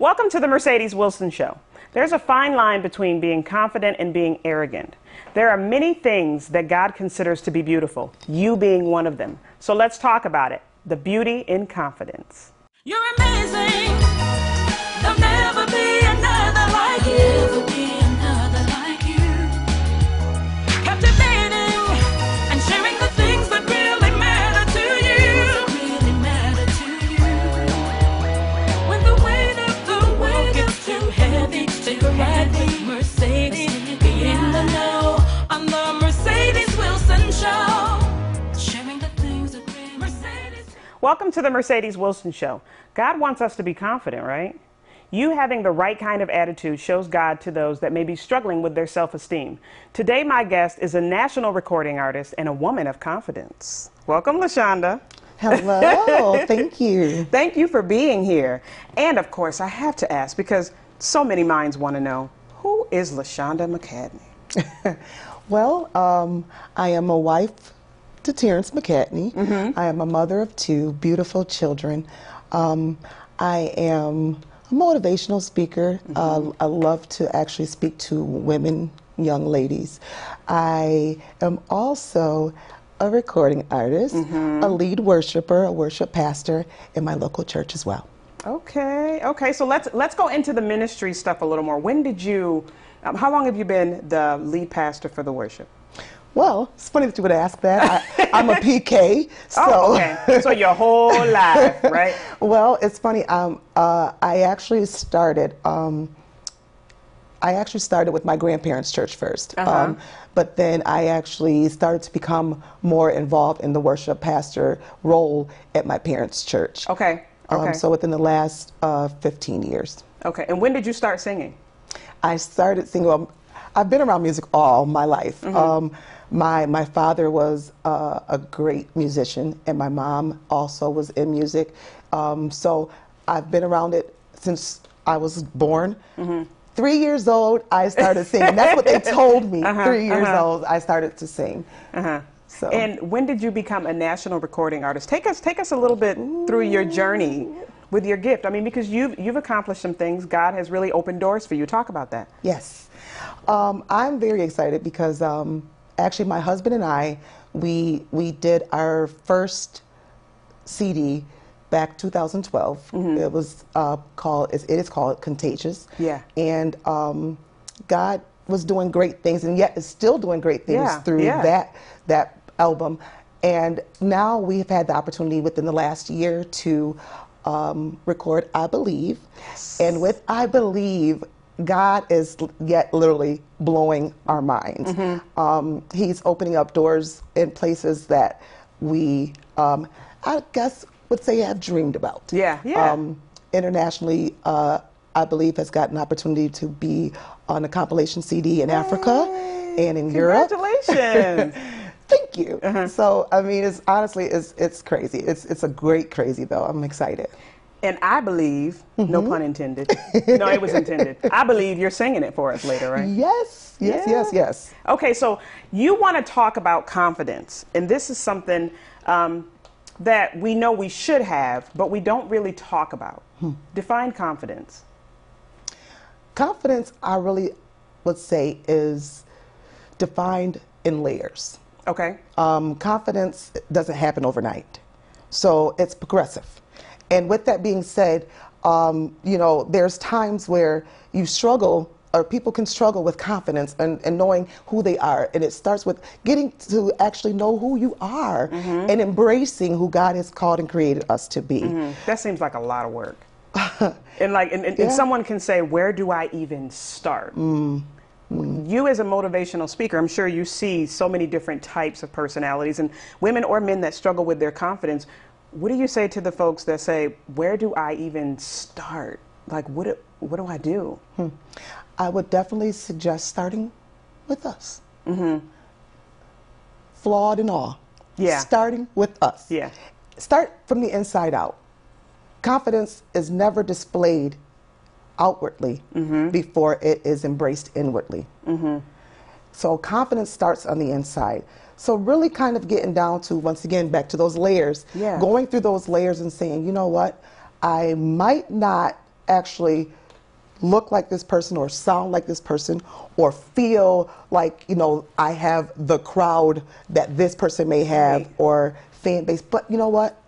Welcome to the Mercedes Wilson Show. There's a fine line between being confident and being arrogant. There are many things that God considers to be beautiful, you being one of them. So let's talk about it the beauty in confidence. You're amazing. There'll never be another like you. Welcome to the Mercedes Wilson Show. God wants us to be confident, right? You having the right kind of attitude shows God to those that may be struggling with their self esteem. Today, my guest is a national recording artist and a woman of confidence. Welcome, LaShonda. Hello, thank you. Thank you for being here. And of course, I have to ask because so many minds want to know who is LaShonda McCadney? Well, um, I am a wife to Terrence McCadney. I am a mother of two beautiful children. Um, I am a motivational speaker. Uh, I love to actually speak to women, young ladies. I am also a recording artist, a lead worshiper, a worship pastor in my local church as well. Okay, okay. So let's let's go into the ministry stuff a little more. When did you? Um, how long have you been the lead pastor for the worship? Well, it's funny that you would ask that. I, I'm a PK, so. Oh, okay. So your whole life, right? well, it's funny. Um, uh, I actually started. Um, I actually started with my grandparents' church 1st Uh-huh. um, but then I actually started to become more involved in the worship pastor role at my parents' church. Okay. Okay. Um, so within the last uh, 15 years, okay. And when did you start singing? I started singing. I've been around music all my life. Mm-hmm. Um, my my father was uh, a great musician, and my mom also was in music. Um, so I've been around it since I was born. Mm-hmm. Three years old, I started singing. That's what they told me. Uh-huh, Three years uh-huh. old, I started to sing. Uh-huh. So And when did you become a national recording artist? Take us take us a little bit through your journey with your gift. I mean, because you've you've accomplished some things. God has really opened doors for you. Talk about that. Yes. Um, I'm very excited because um, actually my husband and I, we, we did our first CD back 2012. It was uh, called, it is called Contagious. Yeah. And um, God was doing great things and yet is still doing great things Yeah, through yeah. that, that album. And now we've had the opportunity within the last year to um, record I Believe. And with I Believe, God is yet literally blowing our minds. Mm-hmm. Um, he's opening up doors in places that we, um, I guess, would say have dreamed about. Yeah, yeah. Um, internationally, uh, I believe has got an opportunity to be on a compilation CD in Africa and in Europe. Congratulations. Thank you. Uh-huh. So I mean, it's honestly, it's it's crazy. It's it's a great crazy though. I'm excited. And I believe, no Mm-hmm. pun intended. no, it was intended. I believe you're singing it for us later, right? Yes, yes, yes, yes. Okay, so you want to talk about confidence, and this is something um, that we know we should have, but we don't really talk about. Hmm. Define confidence. Confidence, I really would say, is defined in layers. Okay. Um, confidence doesn't happen overnight, so it's progressive. And with that being said, um, you know, there's times where you struggle, or people can struggle with confidence and, and knowing who they are. And it starts with getting to actually know who you are mm-hmm. and embracing who God has called and created us to be. Mm-hmm. That seems like a lot of work. and like, and, and, and someone can say, "Where do I even start?" Mm. Mm. You, as a motivational speaker, I'm sure you see so many different types of personalities, and women or men that struggle with their confidence. What do you say to the folks that say, "Where do I even start? Like, what do, what do I do?" Hmm. I would definitely suggest starting with us. Mm-hmm. Flawed and all. Yeah. Starting with us. Yeah. Start from the inside out. Confidence is never displayed outwardly mm-hmm. before it is embraced inwardly. Mm-hmm. So confidence starts on the inside. So really kind of getting down to once again back to those layers, Yeah. going through those layers and saying, you know what, I might not actually look like this person or sound like this person or feel like you know I have the crowd that this person may have Right. or fan base. But you know what?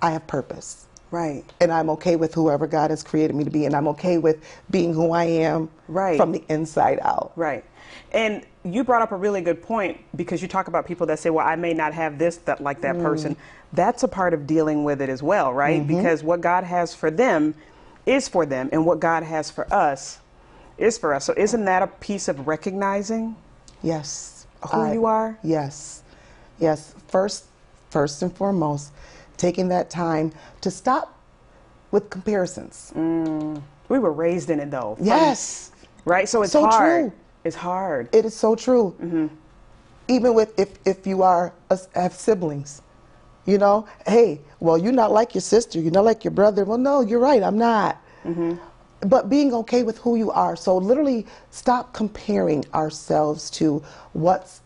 I have purpose. Right. And I'm okay with whoever God has created me to be, and I'm okay with being who I am Right. from the inside out. Right. And you brought up a really good point because you talk about people that say, well, I may not have this that like that mm. person. That's a part of dealing with it as well, right? Mm-hmm. Because what God has for them is for them, and what God has for us is for us. So isn't that a piece of recognizing Yes. who you are? Yes. Yes. First, first and foremost, taking that time to stop with comparisons. Mm. We were raised in it though. Yes. Right? So it's So hard. true. It's hard. It is so true. Mm-hmm. Even with if if you are have siblings, you know, hey, well, you're not like your sister, you're not like your brother. Well, no, you're right, I'm not. Mm-hmm. But being okay with who you are. So literally, stop comparing ourselves to what's.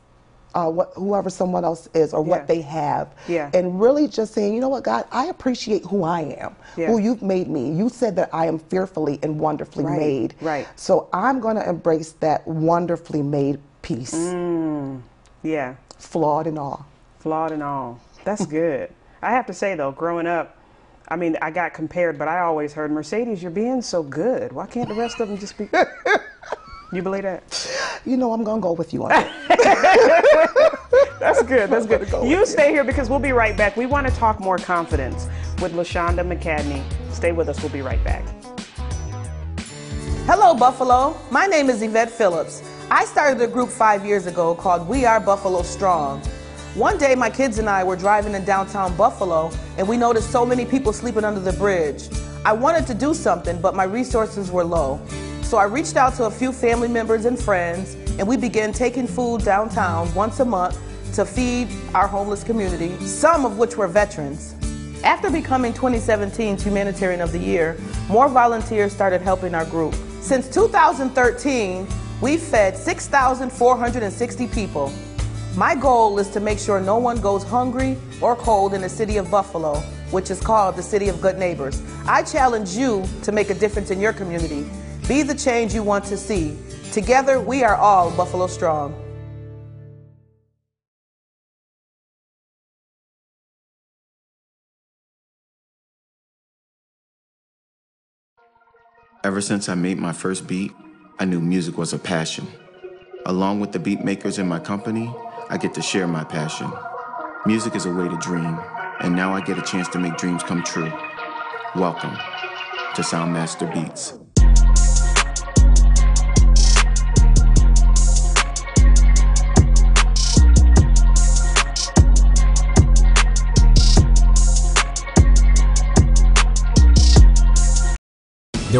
Uh, what, whoever someone else is or Yeah. what they have Yeah. and really just saying you know what god i appreciate who i am Yeah. who you've made me you said that i am fearfully and wonderfully Right, made right. so I'm going to embrace that wonderfully made piece, Mm. Yeah. flawed and all. Flawed and all. That's good. I have to say though, growing up, I mean, I got compared, but I always heard Mercedes, you're being so good. Why can't the rest of them just be? you believe that? You know, I'm going to go with you on that. That's good. That's good. go You with stay here because we'll be right back. We want to talk more confidence with LaShonda McCadney. Stay with us. We'll be right back. Hello, Buffalo. My name is Yvette Phillips. I started a group five years ago called We Are Buffalo Strong. One day, my kids and I were driving in downtown Buffalo, and we noticed so many people sleeping under the bridge. I wanted to do something, but my resources were low. So I reached out to a few family members and friends, and we began taking food downtown once a month to feed our homeless community, some of which were veterans. After becoming 2017's Humanitarian of the Year, more volunteers started helping our group. Since 2013, we've fed 6,460 people. My goal is to make sure no one goes hungry or cold in the city of Buffalo, which is called the City of Good Neighbors. I challenge you to make a difference in your community. Be the change you want to see. Together, we are all Buffalo Strong. Ever since I made my first beat, I knew music was a passion. Along with the beat makers in my company, I get to share my passion. Music is a way to dream, and now I get a chance to make dreams come true. Welcome to Soundmaster Beats.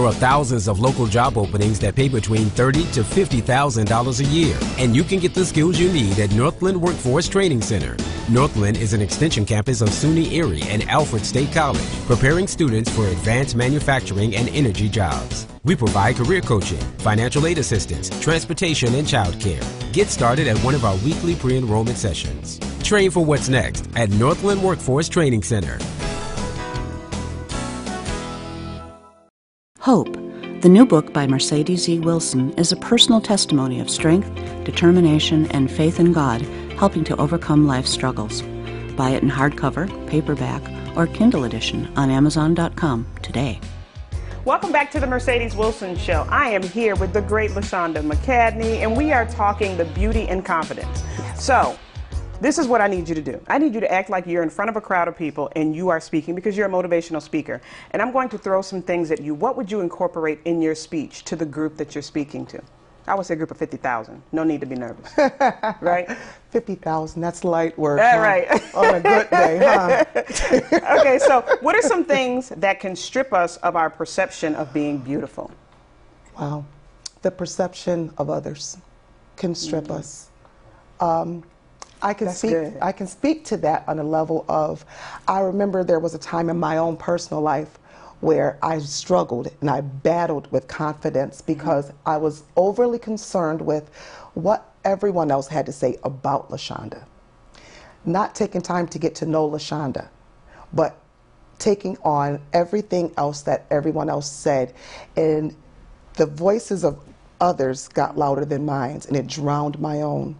Are thousands of local job openings that pay between 30 to $50,000 a year, and you can get the skills you need at Northland Workforce Training Center. Northland is an extension campus of SUNY Erie and Alfred State College, preparing students for advanced manufacturing and energy jobs. We provide career coaching, financial aid assistance, transportation, and childcare. Get started at one of our weekly pre-enrollment sessions. Train for what's next at Northland Workforce Training Center. Hope, the new book by Mercedes E. Wilson, is a personal testimony of strength, determination, and faith in God helping to overcome life's struggles. Buy it in hardcover, paperback, or Kindle edition on Amazon.com today. Welcome back to the Mercedes Wilson Show. I am here with the great LaShonda McCadney, and we are talking the beauty and confidence. So, this is what I need you to do. I need you to act like you're in front of a crowd of people and you are speaking because you're a motivational speaker. And I'm going to throw some things at you. What would you incorporate in your speech to the group that you're speaking to? I would say a group of 50,000. No need to be nervous. right? 50,000, that's light work. Yeah, huh? right. On a good day, huh? okay, so what are some things that can strip us of our perception of being beautiful? Wow. The perception of others can strip us. Um, I can Mm. That's speak. good. I can speak to that on a level of. I remember there was a time in my own personal life where I struggled and I battled with confidence Mm-hmm. because I was overly concerned with what everyone else had to say about Lashonda. Not taking time to get to know Lashonda, but taking on everything else that everyone else said. And the voices of others got louder than mine, and it drowned my own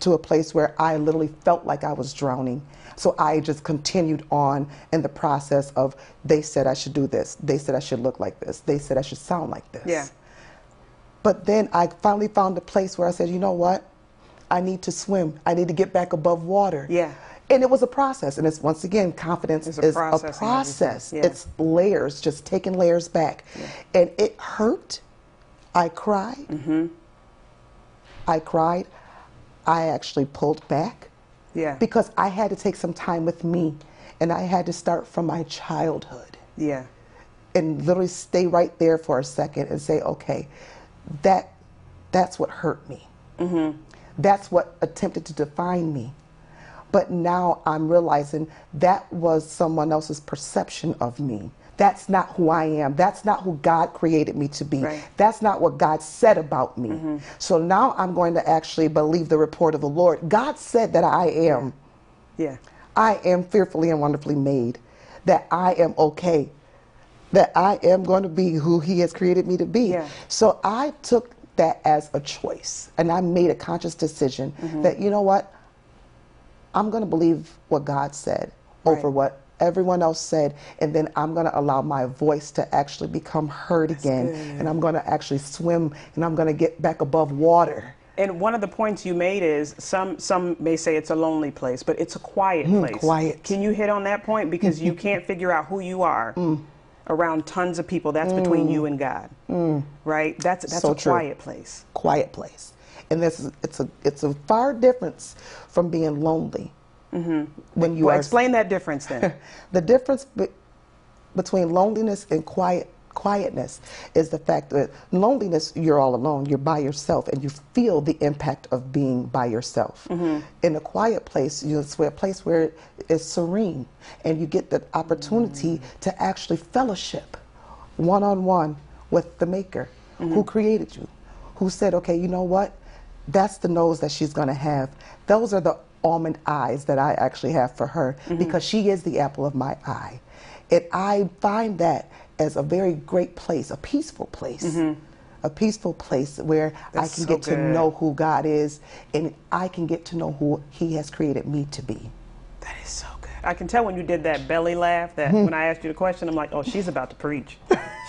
to a place where I literally felt like I was drowning. So I just continued on in the process of they said I should do this, they said I should look like this, they said I should sound like this. Yeah. But then I finally found a place where I said, you know what? I need to swim. I need to get back above water. Yeah. And it was a process. And it's once again, confidence It's a is process a process. Yeah. It's layers, just taking layers back. And it hurt. I cried. Mm-hmm. I cried. I actually pulled back Yeah. because I had to take some time with me. And I had to start from my childhood yeah. and literally stay right there for a second and say, okay, that that's what hurt me. Mm-hmm. That's what attempted to define me. But now I'm realizing that was someone else's perception of me. That's not who I am. That's not who God created me to be. Right. That's not what God said about me. So now I'm going to actually believe the report of the Lord. God said that I am. Yeah. I am fearfully and wonderfully made, that I am okay, that I am going to be who He has created me to be. Yeah. So I took that as a choice and I made a conscious decision Mm-hmm. that, you know what, I'm going to believe what God said over what everyone else said, and then I'm going to allow my voice to actually become heard again, and I'm going to actually swim and I'm going to get back above water. And one of the points you made is some some may say it's a lonely place, but it's a quiet place. Mm, quiet. Can you hit on that point because you can't figure out who you are Mm. around tons of people. That's between you and God, right? That's that's So a true. quiet place. quiet place. And this is, it's a it's a far difference from being lonely. Mm-hmm. When you Well, are explain that difference then. the difference be, between loneliness and quiet quietness is the fact that loneliness you're all alone you're by yourself and you feel the impact of being by yourself. Mm-hmm. In a quiet place you it's a place where it's serene and you get the opportunity mm. to actually fellowship one-on-one with the maker who mm-hmm. created you who said okay you know what? That's the nose that she's going to have. Those are the almond eyes that i actually have for her mm-hmm. because she is the apple of my eye and I find that as a very great place, a peaceful place. Mm-hmm. A peaceful place where That's I can so get to know who God is and I can get to know who He has created me to be. that is so good. I can tell when you did that belly laugh that mm-hmm. when I asked you the question, I'm like, oh, she's about to preach.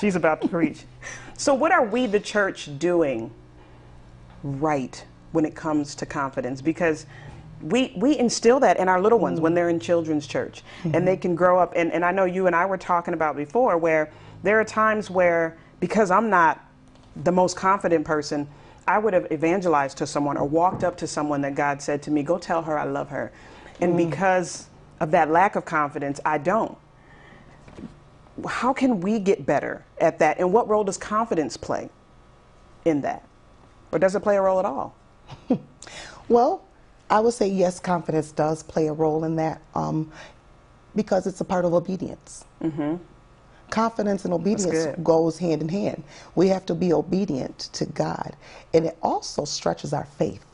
she's about to preach. So, what are we, the church, doing right when it comes to confidence? Because we, we instill that in our little ones when mm-hmm. they're in children's church and they mm-hmm. can grow up. And, and I know you and I were talking about before where there are times where, because I'm not the most confident person, I would have evangelized to someone or walked up to someone that God said to me, go tell her I love her. And mm. because of that lack of confidence, I don't. How can we get better at that? And what role does confidence play in that? Or does it play a role at all? Well, I would say yes, confidence does play a role in that um, because it's a part of obedience. Confidence and obedience goes hand in hand. We have to be obedient to God, and it also stretches our faith,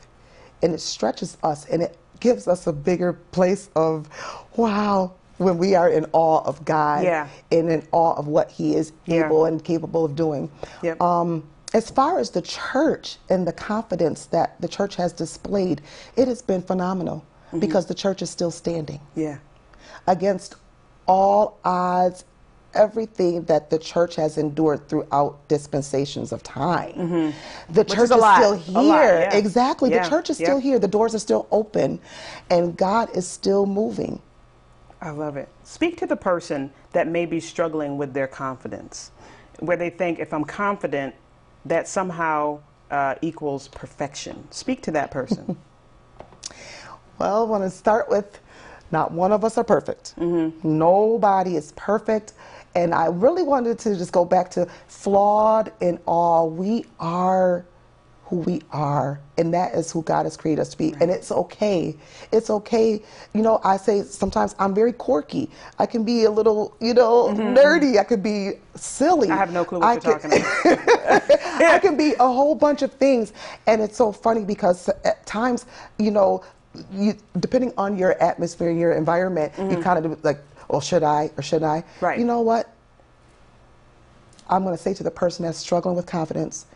and it stretches us, and it gives us a bigger place of, wow, when we are in awe of God Yeah. and in awe of what He is Yeah. able and capable of doing. Yep. Um, as far as the church and the confidence that the church has displayed, it has been phenomenal mm-hmm. because the church is still standing Yeah. against all odds, everything that the church has endured throughout dispensations of time. Mm-hmm. The church is is, still here. lot, yeah. Exactly. Yeah, The church is yeah. still here. The doors are still open, and God is still moving. I love it. Speak to the person that may be struggling with their confidence, where they think if I'm confident, that somehow uh, equals perfection. Speak to that person. Well, I want to start with not one of us are perfect. Nobody is perfect. And I really wanted to just go back to flawed in all. We are who we are, and that is who God has created us to be. And it's okay. It's okay. You know, I say sometimes I'm very quirky. I can be a little, you know, mm-hmm, nerdy. Mm-hmm. I could be silly. I have no clue what I you're can- talking about. I can be a whole bunch of things, and it's so funny because at times, you know, you depending on your atmosphere, your environment, you mm-hmm. kind of like, or should I, or should I? Right. You know what? I'm going to say to the person that's struggling with confidence,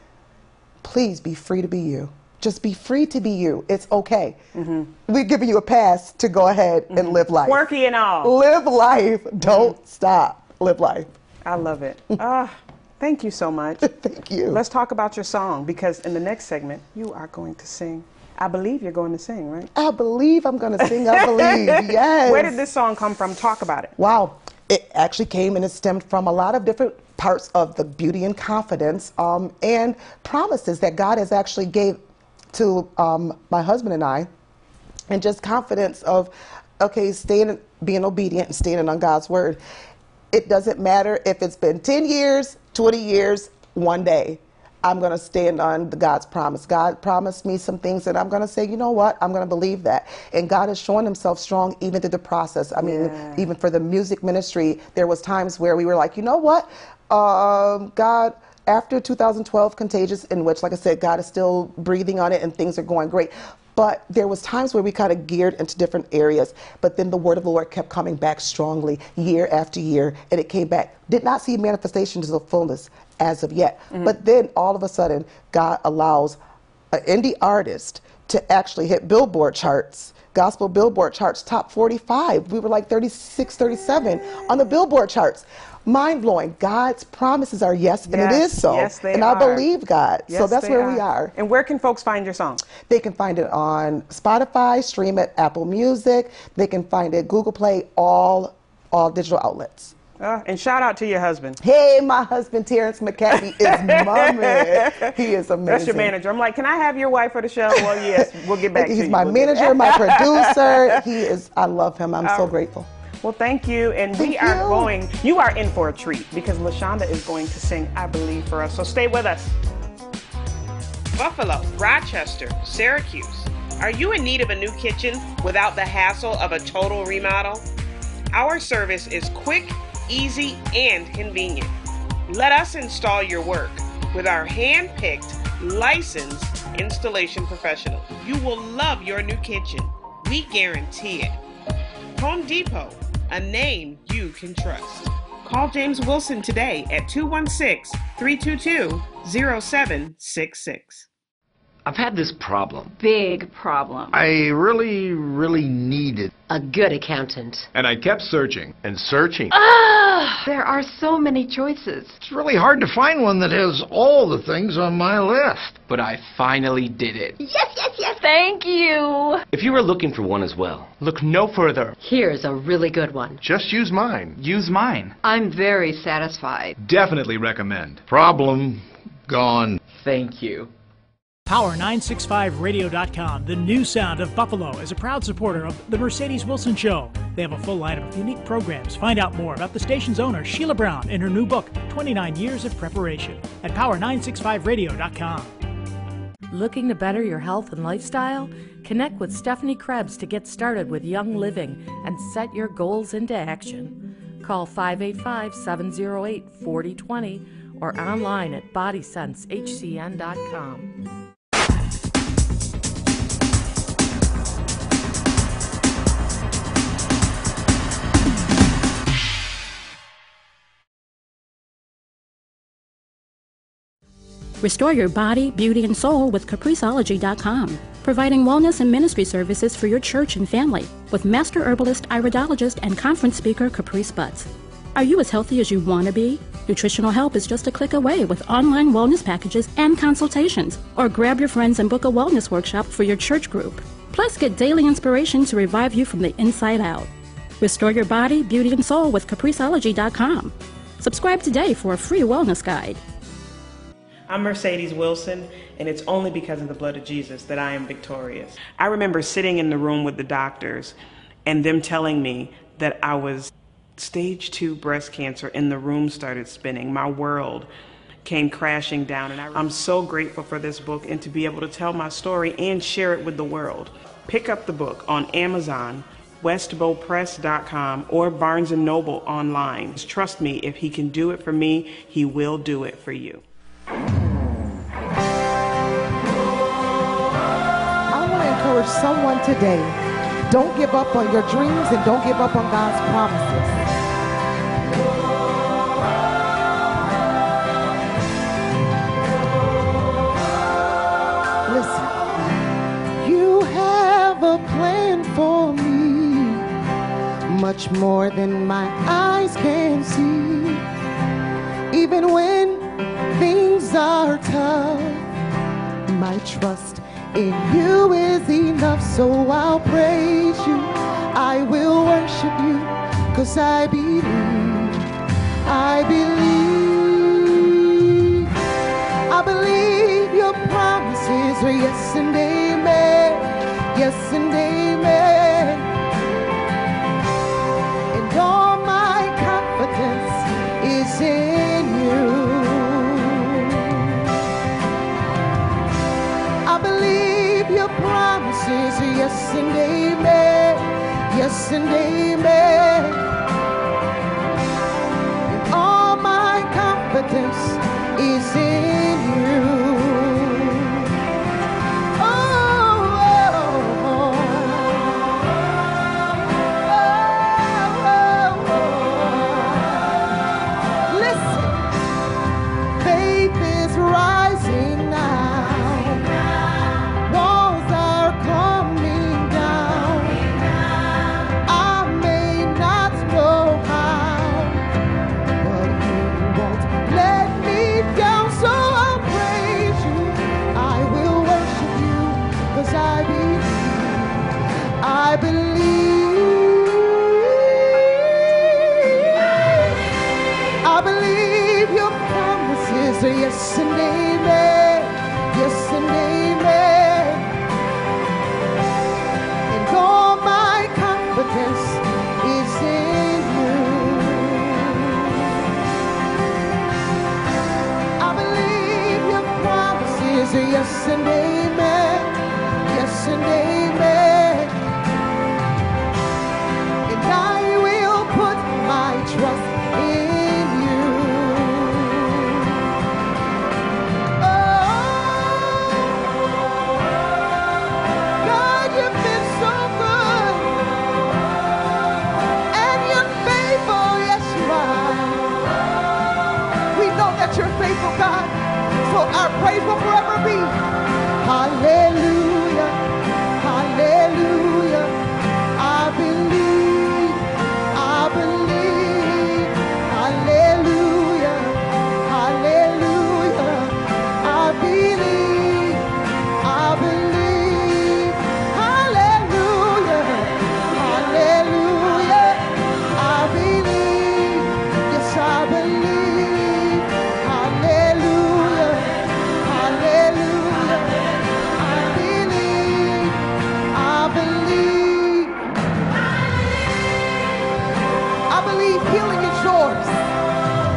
please be free to be you. Just be free to be you. It's okay. Mm-hmm. We're giving you a pass to go ahead and mm-hmm. live life. Quirky and all. Live life. Mm-hmm. Don't stop. Live life. I love it. Ah, thank you so much. Thank you. Let's talk about your song because in the next segment, you are going to sing. I believe you're going to sing, right? I believe I'm going to sing. I believe. Yes. Where did this song come from? Talk about it. Wow. It actually came and it stemmed from a lot of different parts of the beauty and confidence um, and promises that God has actually gave to um, my husband and I, and just confidence of, okay, staying, being obedient and standing on God's word. It doesn't matter if it's been 10 years, 20 years, one day. I'm going to stand on the God's promise. God promised me some things, and I'm going to say, you know what? I'm going to believe that. And God has shown Himself strong even through the process. I mean, Yeah. even for the music ministry, there was times where we were like, you know what? Um, God, after 2012 Contagious, in which, like I said, God is still breathing on it and things are going great. But there was times where we kind of geared into different areas, but then the word of the Lord kept coming back strongly year after year, and it came back. Did not see manifestations of fullness as of yet. Mm-hmm. But then all of a sudden, God allows an indie artist to actually hit Billboard charts, gospel Billboard charts, top 45. We were like 36, 37 on the Billboard charts. Mind blowing. God's promises are yes, and it Yes, is so. yes, they and are. I believe God. so that's where we are. And where can folks find your song? They can find it on Spotify, stream it Apple Music. They can find it Google Play, all all digital outlets. Uh, and shout out to your husband. Hey, my husband Terrence McCadney is my man. He is amazing. That's your manager. I'm like, can I have your wife for the show? Well, yes, we'll get back to you. He's my We'll manager, my producer. He is. I love him. I'm so All- grateful. Well, thank you. And we are you. going, you are in for a treat because LaShonda is going to sing I Believe for us. So stay with us. Buffalo, Rochester, Syracuse. Are you in need of a new kitchen without the hassle of a total remodel? Our service is quick, easy, and convenient. Let us install your work with our hand picked, licensed installation professional. You will love your new kitchen. We guarantee it. Home Depot, a name you can trust. Call James Wilson today at 216 322 0766. I've had this problem. Big problem. I really, really needed. A good accountant. And I kept searching and searching. Ah, there are so many choices. It's really hard to find one that has all the things on my list. But I finally did it. Yes, yes, yes. Thank you. If you were looking for one as well, look no further. Here's a really good one. Just use mine. Use mine. I'm very satisfied. Definitely recommend. Problem gone. Thank you. Power965radio.com, the new sound of Buffalo, is a proud supporter of The Mercedes Wilson Show. They have a full lineup of unique programs. Find out more about the station's owner, Sheila Brown, in her new book, 29 Years of Preparation, at Power965radio.com. Looking to better your health and lifestyle? Connect with Stephanie Krebs to get started with Young Living and set your goals into action. Call 585 708 4020 or online at bodysensehcn.com. Restore your body, beauty, and soul with Capriceology.com, providing wellness and ministry services for your church and family with master herbalist, iridologist, and conference speaker Caprice Butts. Are you as healthy as you want to be? Nutritional help is just a click away with online wellness packages and consultations. Or grab your friends and book a wellness workshop for your church group. Plus, get daily inspiration to revive you from the inside out. Restore your body, beauty, and soul with Capriceology.com. Subscribe today for a free wellness guide. I'm Mercedes Wilson, and it's only because of the blood of Jesus that I am victorious. I remember sitting in the room with the doctors and them telling me that I was stage two breast cancer, and the room started spinning. My world came crashing down, and I, I'm so grateful for this book and to be able to tell my story and share it with the world. Pick up the book on Amazon. WestbowPress.com or Barnes & Noble online. Trust me, if he can do it for me, he will do it for you. someone today. Don't give up on your dreams and don't give up on God's promises. much more than my eyes can see. Even when things are tough, my trust in you is enough, so I'll praise you. I will worship you, cause I believe, I believe, yes and amen, yes and amen. And all my confidence is in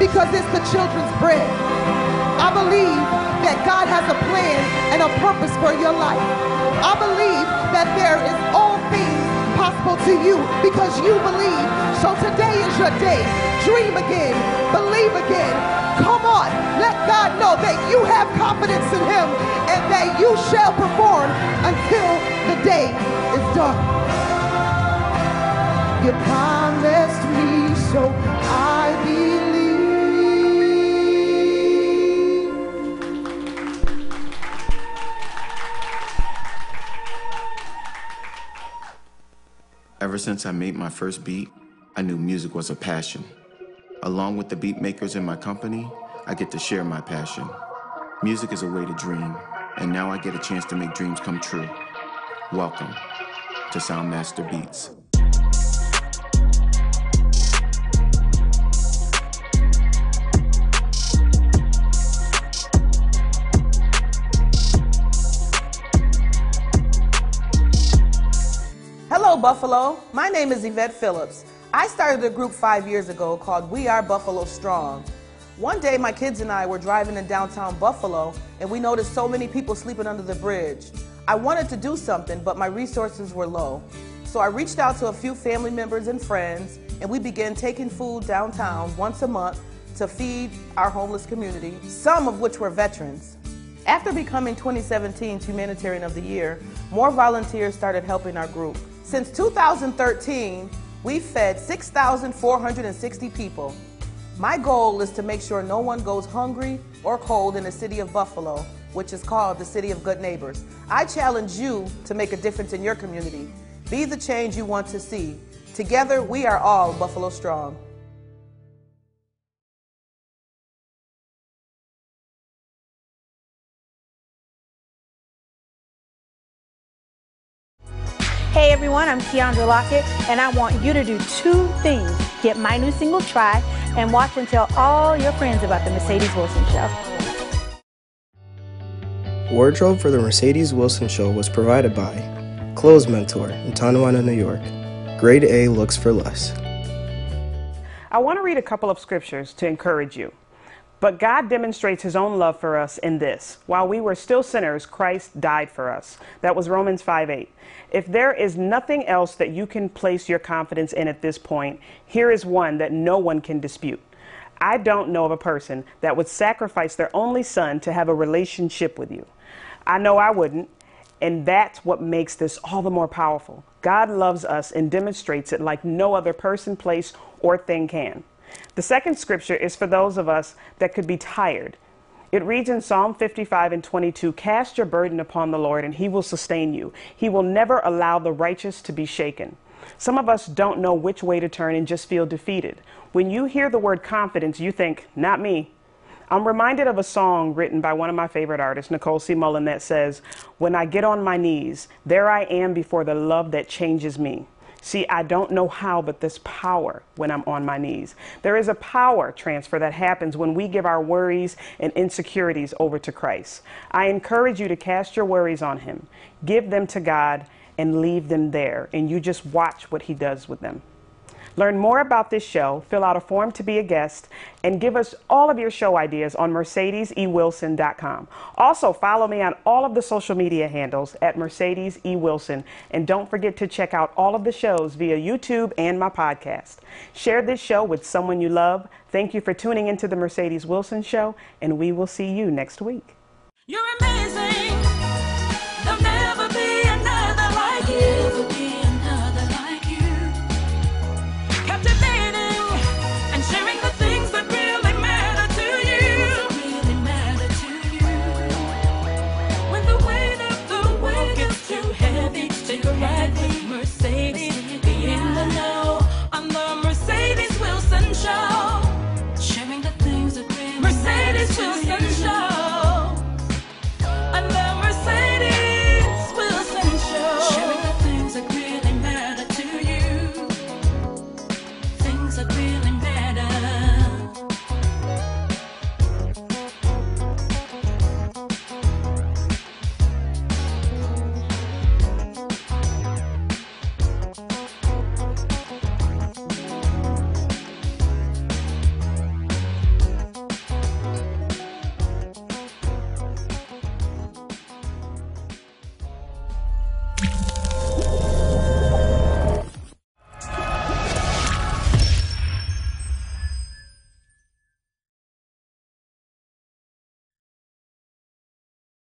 because it's the children's bread. I believe that God has a plan and a purpose for your life. I believe that there is all things possible to you because you believe. So today is your day. Dream again. Believe again. Come on. Let God know that you have confidence in him and that you shall perform until the day is done. You promised me, so Ever since I made my first beat, I knew music was a passion. Along with the beat makers in my company, I get to share my passion. Music is a way to dream, and now I get a chance to make dreams come true. Welcome to Soundmaster Beats. Hello, Buffalo. My name is Yvette Phillips. I started a group five years ago called We Are Buffalo Strong. One day, my kids and I were driving in downtown Buffalo, and we noticed so many people sleeping under the bridge. I wanted to do something, but my resources were low. So I reached out to a few family members and friends, and we began taking food downtown once a month to feed our homeless community, some of which were veterans. After becoming 2017's Humanitarian of the Year, more volunteers started helping our group. Since 2013, we've fed 6,460 people. My goal is to make sure no one goes hungry or cold in the city of Buffalo, which is called the City of Good Neighbors. I challenge you to make a difference in your community. Be the change you want to see. Together, we are all Buffalo Strong. Everyone, I'm Keandra Lockett, and I want you to do two things. Get my new single, Try, and watch and tell all your friends about the Mercedes Wilson Show. Wardrobe for the Mercedes Wilson Show was provided by Clothes Mentor in Tonawanda, New York. Grade A looks for less. I want to read a couple of scriptures to encourage you. But God demonstrates his own love for us in this. While we were still sinners, Christ died for us. That was Romans 5 8. If there is nothing else that you can place your confidence in at this point, here is one that no one can dispute. I don't know of a person that would sacrifice their only son to have a relationship with you. I know I wouldn't, and that's what makes this all the more powerful. God loves us and demonstrates it like no other person, place, or thing can. The second scripture is for those of us that could be tired. It reads in Psalm 55 and 22 Cast your burden upon the Lord, and he will sustain you. He will never allow the righteous to be shaken. Some of us don't know which way to turn and just feel defeated. When you hear the word confidence, you think, Not me. I'm reminded of a song written by one of my favorite artists, Nicole C. Mullen, that says, When I get on my knees, there I am before the love that changes me. See, I don't know how, but this power when I'm on my knees. There is a power transfer that happens when we give our worries and insecurities over to Christ. I encourage you to cast your worries on Him, give them to God, and leave them there, and you just watch what He does with them. Learn more about this show, fill out a form to be a guest, and give us all of your show ideas on MercedesEWilson.com. Also, follow me on all of the social media handles at Mercedes E. Wilson. And don't forget to check out all of the shows via YouTube and my podcast. Share this show with someone you love. Thank you for tuning into the Mercedes Wilson Show, and we will see you next week. You remember